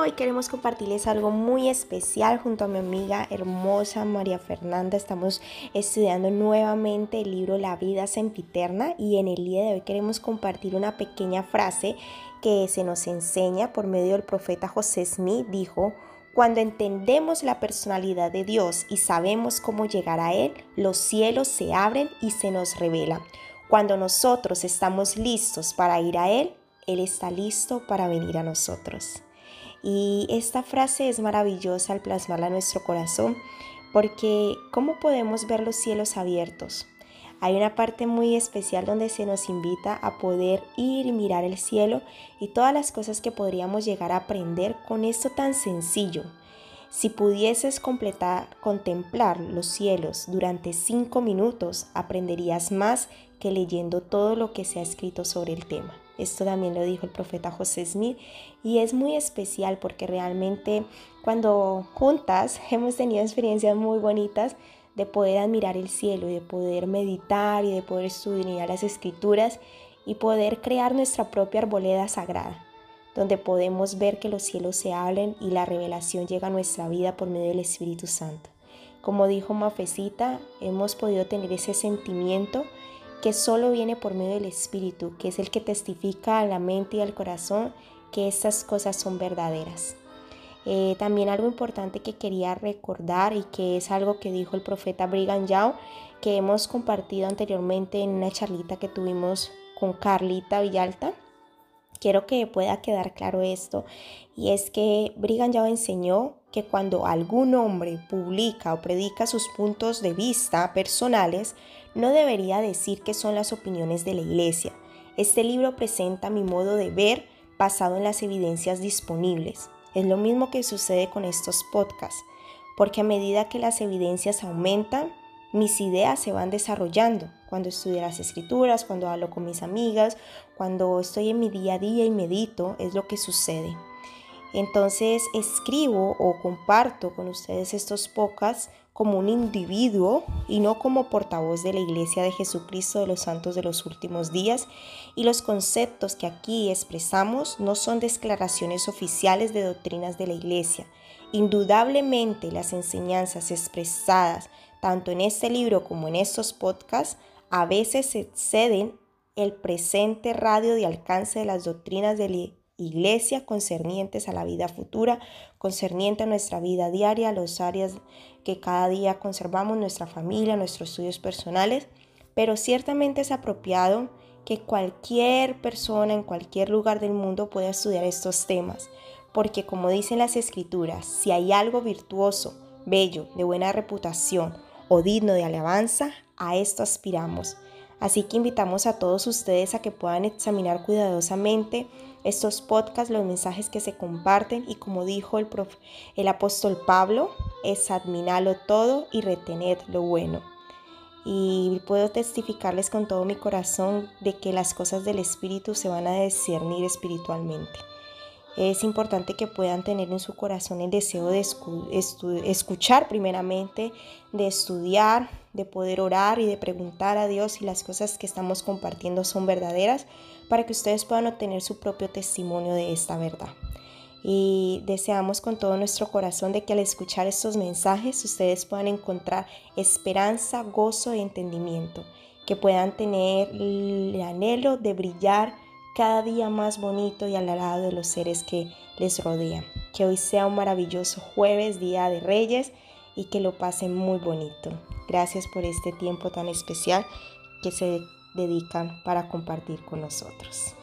Hoy queremos compartirles algo muy especial junto a mi amiga hermosa María Fernanda. Estamos estudiando nuevamente el libro La vida sempiterna y en el día de hoy queremos compartir una pequeña frase que se nos enseña por medio del profeta José Smith. Dijo, cuando entendemos la personalidad de Dios y sabemos cómo llegar a Él, los cielos se abren y se nos revelan. Cuando nosotros estamos listos para ir a Él, Él está listo para venir a nosotros. Y esta frase es maravillosa al plasmarla en nuestro corazón, porque ¿cómo podemos ver los cielos abiertos? Hay una parte muy especial donde se nos invita a poder ir y mirar el cielo y todas las cosas que podríamos llegar a aprender con esto tan sencillo. Si pudieses completar, contemplar los cielos durante cinco minutos, aprenderías más que leyendo todo lo que se ha escrito sobre el tema. Esto también lo dijo el profeta José Smith y es muy especial porque realmente cuando juntas hemos tenido experiencias muy bonitas de poder admirar el cielo de poder meditar y de poder estudiar las escrituras y poder crear nuestra propia arboleda sagrada, donde podemos ver que los cielos se hablen y la revelación llega a nuestra vida por medio del Espíritu Santo. Como dijo Mafecita, hemos podido tener ese sentimiento que solo viene por medio del Espíritu, que es el que testifica a la mente y al corazón que estas cosas son verdaderas. Eh, también algo importante que quería recordar y que es algo que dijo el profeta Brigham Young, que hemos compartido anteriormente en una charlita que tuvimos con Carlita Villalta. Quiero que pueda quedar claro esto, y es que Brigham Young enseñó que cuando algún hombre publica o predica sus puntos de vista personales, no debería decir que son las opiniones de la iglesia. Este libro presenta mi modo de ver basado en las evidencias disponibles. Es lo mismo que sucede con estos podcasts, porque a medida que las evidencias aumentan, mis ideas se van desarrollando. Cuando estudio las escrituras, cuando hablo con mis amigas, cuando estoy en mi día a día y medito, es lo que sucede. Entonces escribo o comparto con ustedes estos podcasts como un individuo y no como portavoz de la Iglesia de Jesucristo de los Santos de los Últimos Días. Y los conceptos que aquí expresamos no son declaraciones oficiales de doctrinas de la Iglesia. Indudablemente las enseñanzas expresadas tanto en este libro como en estos podcasts a veces exceden el presente radio de alcance de las doctrinas de la iglesia concernientes a la vida futura, concerniente a nuestra vida diaria, los áreas que cada día conservamos, nuestra familia, nuestros estudios personales, pero ciertamente es apropiado que cualquier persona en cualquier lugar del mundo pueda estudiar estos temas, porque como dicen las escrituras, si hay algo virtuoso, bello, de buena reputación o digno de alabanza, a esto aspiramos. Así que invitamos a todos ustedes a que puedan examinar cuidadosamente estos podcasts, los mensajes que se comparten y como dijo el, el apóstol Pablo, es admirarlo todo y retener lo bueno. Y puedo testificarles con todo mi corazón de que las cosas del Espíritu se van a discernir espiritualmente. Es importante que puedan tener en su corazón el deseo de escuchar primeramente, de estudiar, de poder orar y de preguntar a Dios si las cosas que estamos compartiendo son verdaderas, para que ustedes puedan obtener su propio testimonio de esta verdad. Y deseamos con todo nuestro corazón de que al escuchar estos mensajes ustedes puedan encontrar esperanza, gozo y entendimiento, que puedan tener el anhelo de brillar cada día más bonito y al lado de los seres que les rodean. Que hoy sea un maravilloso jueves, Día de Reyes, y que lo pasen muy bonito. Gracias por este tiempo tan especial que se dedican para compartir con nosotros.